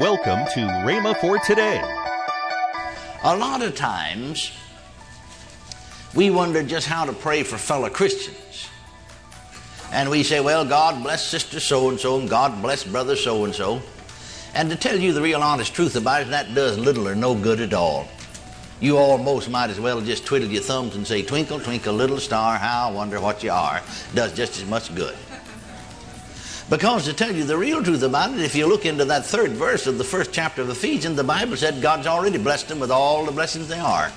Welcome to Rhema for today. A lot of times, we wonder just how to pray for fellow Christians. And we say, well, God bless sister so and so, and God bless brother so and so. And to tell you the real honest truth about it, that does little or no good at all. You almost might as well just twiddle your thumbs and say, Twinkle, twinkle, little star, how I wonder what you are. Does just as much good. Because to tell you the real truth about it, if you look into that third verse of the first chapter of Ephesians, the Bible said God's already blessed them with all the blessings they are.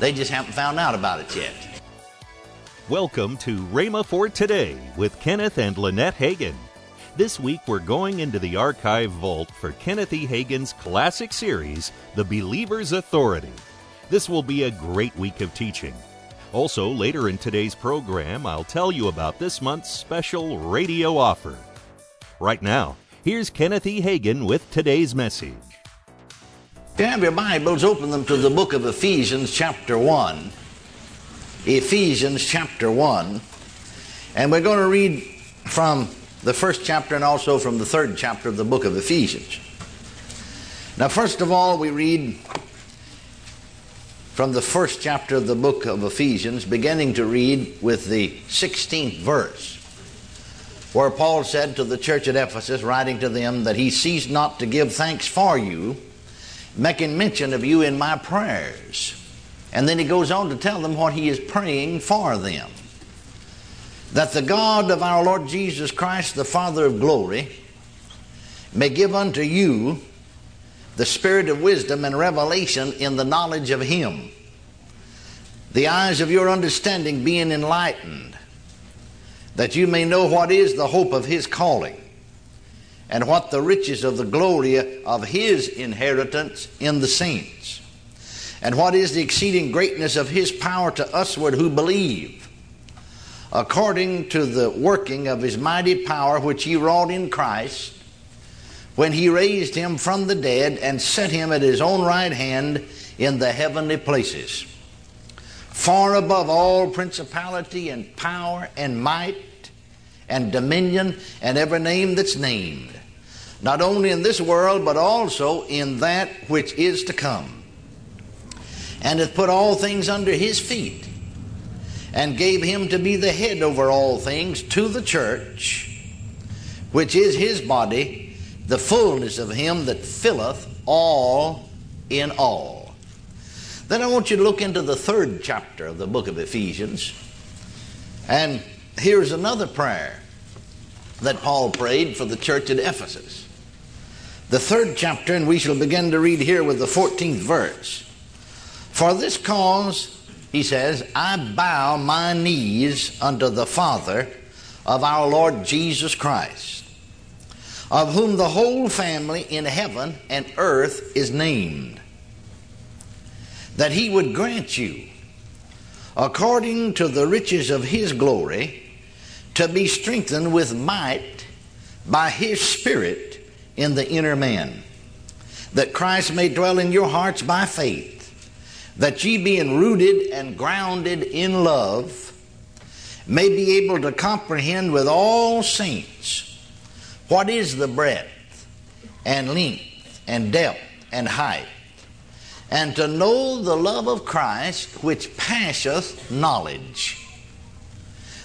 They just haven't found out about it yet. Welcome to Rhema for today with Kenneth and Lynette Hagin. This week we're going into the archive vault for Kenneth E. Hagin's classic series, The Believer's Authority. This will be a great week of teaching. Also, later in today's program, I'll tell you about this month's special radio offer. Right now, here's Kenneth E. Hagin with today's message. If you have your Bibles, open them to the book of Ephesians, chapter 1. Ephesians, chapter 1. And we're going to read from the first chapter and also from the third chapter of the book of Ephesians. Now, first of all, we read from the first chapter of the book of Ephesians, beginning to read with the 16th verse, where Paul said to the church at Ephesus, writing to them, that he ceased not to give thanks for you, making mention of you in my prayers. And then he goes on to tell them what he is praying for them. That the God of our Lord Jesus Christ, the Father of glory, may give unto you the spirit of wisdom and revelation in the knowledge of Him. The eyes of your understanding being enlightened, that you may know what is the hope of His calling, and what the riches of the glory of His inheritance in the saints, and what is the exceeding greatness of His power to usward who believe, according to the working of His mighty power which He wrought in Christ when he raised him from the dead and set him at his own right hand in the heavenly places, far above all principality and power and might and dominion and every name that's named, not only in this world, but also in that which is to come, and hath put all things under his feet, and gave him to be the head over all things to the church, which is his body the fullness of him that filleth all in all. Then I want you to look into the third chapter of the book of Ephesians. And here's another prayer that Paul prayed for the church at Ephesus. The third chapter, and we shall begin to read here with the 14th verse. For this cause, he says, I bow my knees unto the Father of our Lord Jesus Christ of whom the whole family in heaven and earth is named, that he would grant you, according to the riches of his glory, to be strengthened with might by his Spirit in the inner man, that Christ may dwell in your hearts by faith, that ye being rooted and grounded in love, may be able to comprehend with all saints what is the breadth and length and depth and height? And to know the love of Christ which passeth knowledge,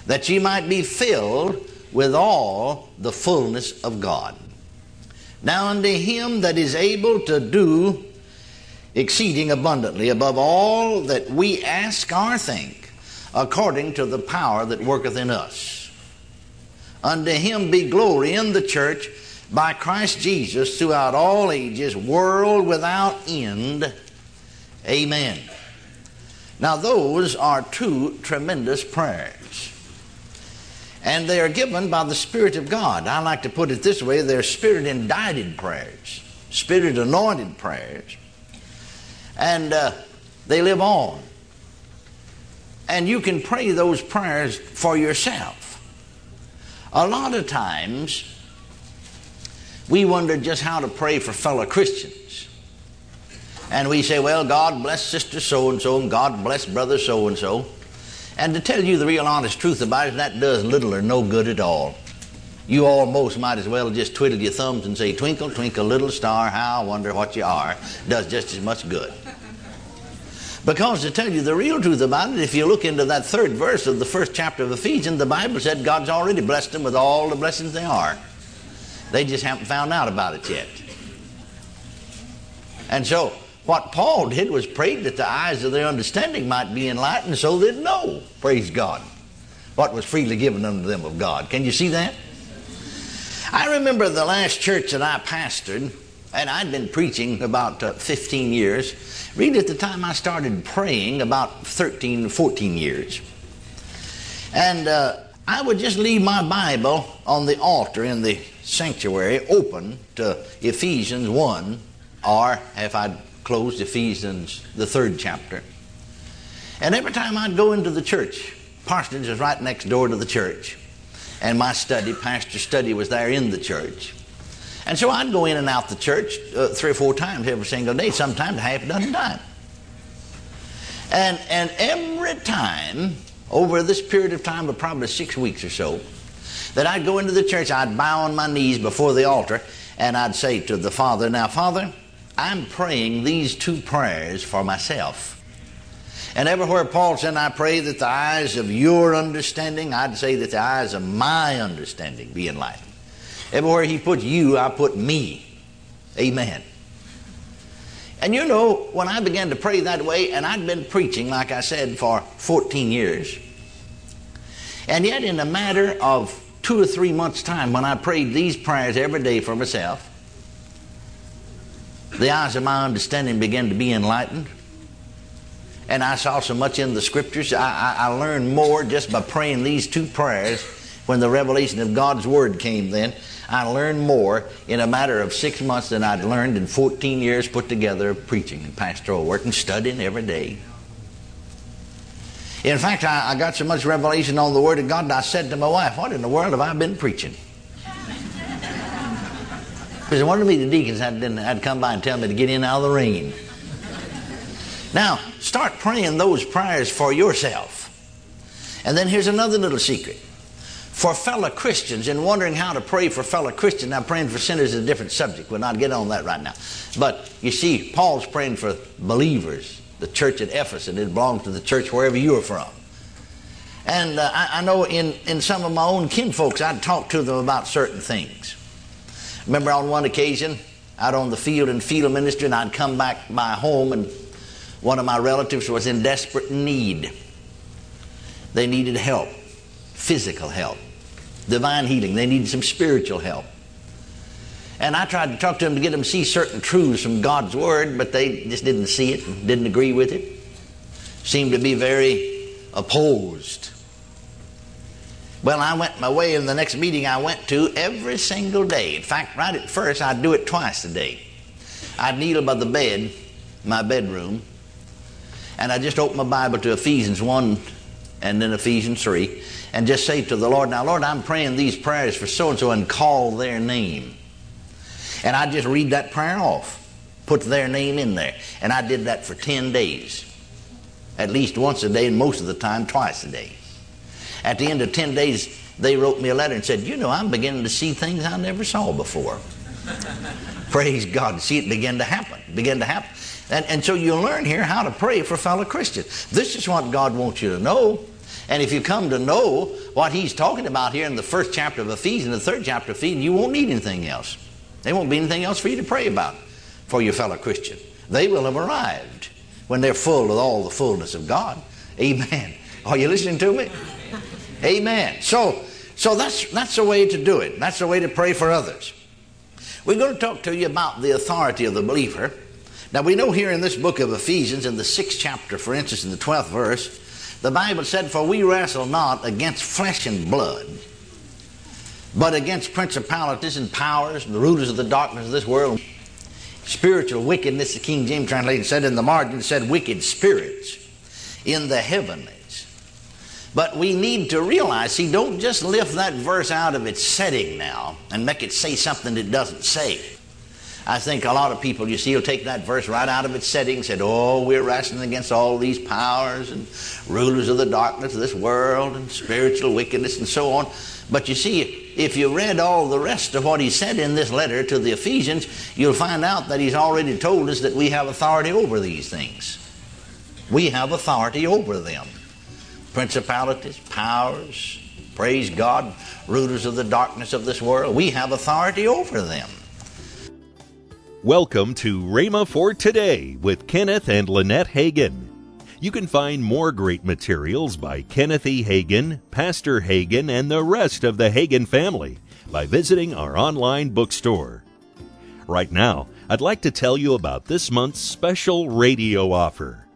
that ye might be filled with all the fullness of God. Now unto him that is able to do exceeding abundantly above all that we ask or think, according to the power that worketh in us. Unto him be glory in the church by Christ Jesus throughout all ages, world without end. Amen. Now, those are two tremendous prayers. And they are given by the Spirit of God. I like to put it this way they're Spirit indited prayers, Spirit anointed prayers. And uh, they live on. And you can pray those prayers for yourself. A lot of times, we wonder just how to pray for fellow Christians. And we say, well, God bless sister so and so, and God bless brother so and so. And to tell you the real honest truth about it, that does little or no good at all. you almost might as well just twiddle your thumbs and say, Twinkle, twinkle, little star, how I wonder what you are. Does just as much good. Because to tell you the real truth about it, if you look into that third verse of the first chapter of Ephesians, the Bible said God's already blessed them with all the blessings they are. They just haven't found out about it yet. And so, what Paul did was prayed that the eyes of their understanding might be enlightened so they'd know, praise God, what was freely given unto them of God. Can you see that? I remember the last church that I pastored, and I'd been preaching about uh, 15 years. Really, at the time I started praying, about 13, 14 years. And uh, I would just leave my Bible on the altar in the sanctuary open to Ephesians 1, or if I'd closed Ephesians, the third chapter. And every time I'd go into the church, parsonage is right next door to the church and my study, pastor's study, was there in the church. And so I'd go in and out the church uh, three or four times every single day, sometimes a half a dozen times. And, and every time, over this period of time of probably six weeks or so, that I'd go into the church, I'd bow on my knees before the altar, and I'd say to the Father, Now, Father, I'm praying these two prayers for myself. And everywhere Paul said, I pray that the eyes of your understanding, I'd say that the eyes of my understanding be enlightened. Everywhere he put you, I put me. Amen. And you know, when I began to pray that way, and I'd been preaching, like I said, for 14 years, and yet in a matter of two or three months' time, when I prayed these prayers every day for myself, the eyes of my understanding began to be enlightened and I saw so much in the scriptures. I, I, I, learned more just by praying these two prayers when the revelation of God's Word came then. I learned more in a matter of six months than I'd learned in 14 years put together of preaching and pastoral work and studying every day. In fact, I, I got so much revelation on the Word of God, that I said to my wife, What in the world have I been preaching? Because one of me, the deacons, had, had come by and tell me to get in out of the rain. Now, start praying those prayers for yourself. And then here's another little secret. For fellow Christians, and wondering how to pray for fellow Christians, now praying for sinners is a different subject. We'll not get on that right now. But you see, Paul's praying for believers, the church at Ephesus, and it belongs to the church wherever you are from. And uh, I, I, know in, in some of my own kinfolks, I'd talk to them about certain things. Remember on one occasion, out on the field in field ministry, and I'd come back my home and one of my relatives was in desperate need. They needed help, physical help, divine healing. They needed some spiritual help. And I tried to talk to them to get them to see certain truths from God's Word, but they just didn't see it and didn't agree with it. Seemed to be very opposed. Well, I went my way in the next meeting I went to every single day. In fact, right at first, I'd do it twice a day. I'd kneel by the bed, my bedroom, and I'd just open my Bible to Ephesians 1 and then Ephesians 3 and just say to the Lord, Now, Lord, I'm praying these prayers for so and so and call their name. And I just read that prayer off, put their name in there. And I did that for 10 days, at least once a day, and most of the time, twice a day. At the end of 10 days, they wrote me a letter and said, You know, I'm beginning to see things I never saw before. Praise God. See it begin to happen. Begin to happen. And, and so you learn here how to pray for fellow Christians. This is what God wants you to know. And if you come to know what he's talking about here in the first chapter of Ephesians, the third chapter of Ephesians, you won't need anything else. There won't be anything else for you to pray about for your fellow Christian. They will have arrived when they're full of all the fullness of God. Amen. Are you listening to me? Amen. So, so that's, that's the way to do it. That's the way to pray for others. We're going to talk to you about the authority of the believer now we know here in this book of Ephesians, in the sixth chapter, for instance, in the twelfth verse, the Bible said, For we wrestle not against flesh and blood, but against principalities and powers, and the rulers of the darkness of this world. Spiritual wickedness, the King James translation said in the margin, said wicked spirits in the heavenlies. But we need to realize, see, don't just lift that verse out of its setting now and make it say something it doesn't say. I think a lot of people, you see, will take that verse right out of its setting and said, Oh, we're wrestling against all these powers and rulers of the darkness of this world and spiritual wickedness and so on. But you see, if you read all the rest of what he said in this letter to the Ephesians, you'll find out that he's already told us that we have authority over these things. We have authority over them. Principalities, powers, praise God, rulers of the darkness of this world, we have authority over them. Welcome to Rhema for Today with Kenneth and Lynette Hagin. You can find more great materials by Kenneth E. Hagin, Pastor Hagin, and the rest of the Hagin family by visiting our online bookstore. Right now, I'd like to tell you about this month's special radio offer.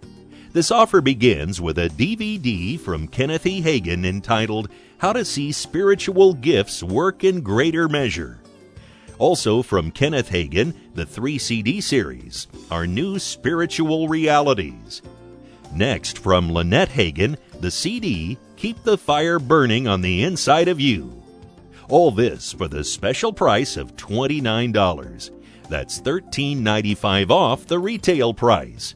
This offer begins with a DVD from Kenneth E. Hagin entitled How to See Spiritual Gifts Work in Greater Measure. Also from Kenneth Hagin, the 3 CD series, Our New Spiritual Realities. Next, from Lynette Hagin, the CD Keep the Fire Burning on the Inside of You. All this for the special price of $29. That's $13.95 off the retail price.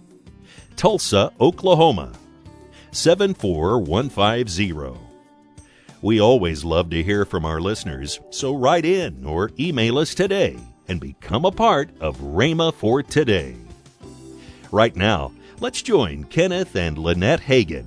Tulsa, Oklahoma 74150. We always love to hear from our listeners, so write in or email us today and become a part of Rhema for Today. Right now, Let's join Kenneth and Lynette Hagin.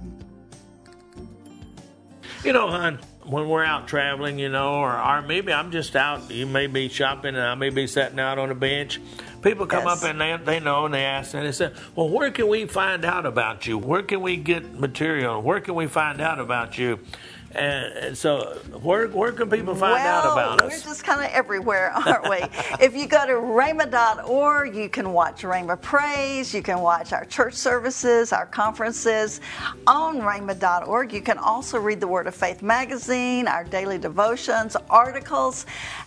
You know, hon, when we're out traveling, you know, or, or maybe I'm just out, you may be shopping and I may be sitting out on a bench. People come yes. up and they, they know and they ask and they say, Well, where can we find out about you? Where can we get material? Where can we find out about you? And so, where, where can people find well, out about us? We're just kind of everywhere, aren't we? if you go to rhema.org, you can watch Rhema Praise, you can watch our church services, our conferences on rhema.org. You can also read the Word of Faith magazine, our daily devotions, articles,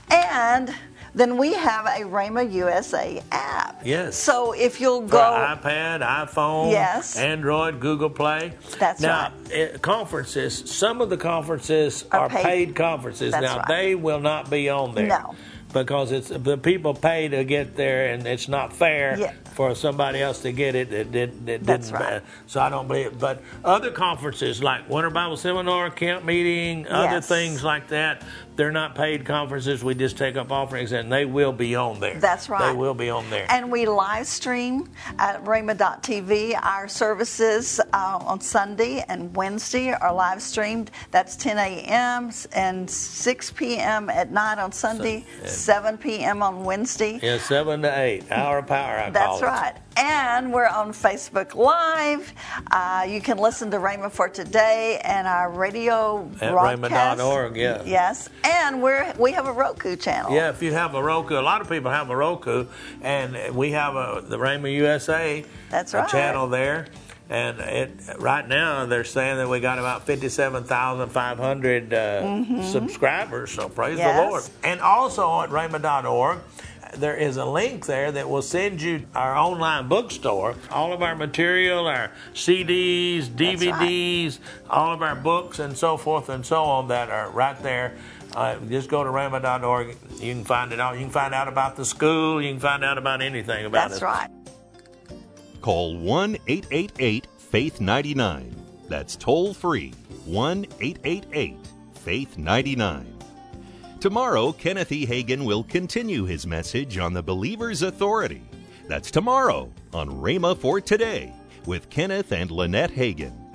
and then we have a Rhema USA app. Yes. So if you'll go. For iPad, iPhone, yes. Android, Google Play. That's now, right. It, conferences, some of the conferences are, are paid. paid. conferences. That's now, right. they will not be on there. No because it's the people pay to get there, and it's not fair yeah. For somebody else to get it that, did, that That's didn't. Right. So I don't believe. It. But other conferences like Winter Bible Seminar, camp meeting, yes. other things like that, they're not paid conferences. We just take up offerings, and they will be on there. That's right. They will be on there. And we live stream at Rhema.tv. Our services uh, on Sunday and Wednesday are live streamed. That's 10 a.m. and 6 p.m. at night on Sunday, so, 7 p.m. on Wednesday. Yeah, 7 to 8. Hour of power, I That's call it. Right. And we're on Facebook Live. Uh, you can listen to Rhema for Today and our radio At broadcast. Rhema.org, yeah. Yes. And we're, we have a Roku channel. Yeah, if you have a Roku, a lot of people have a Roku, and we have a the Rhema USA That's right. channel there. And it, right now, they're saying that we got about 57,500 uh, mm-hmm. subscribers, so praise yes. the Lord. And also at rhema.org, there is a link there that will send you our online bookstore, all of our material, our CDs, DVDs, right. all of our books, and so forth and so on that are right there. Uh, just go to rhema.org. You can find it out. You can find out about the school. You can find out about anything about That's it. right. Call 1 888 Faith 99. That's toll free 1 888 Faith 99. Tomorrow, Kenneth E. Hagin will continue his message on the believer's authority. That's tomorrow on Rhema for Today with Kenneth and Lynette Hagin.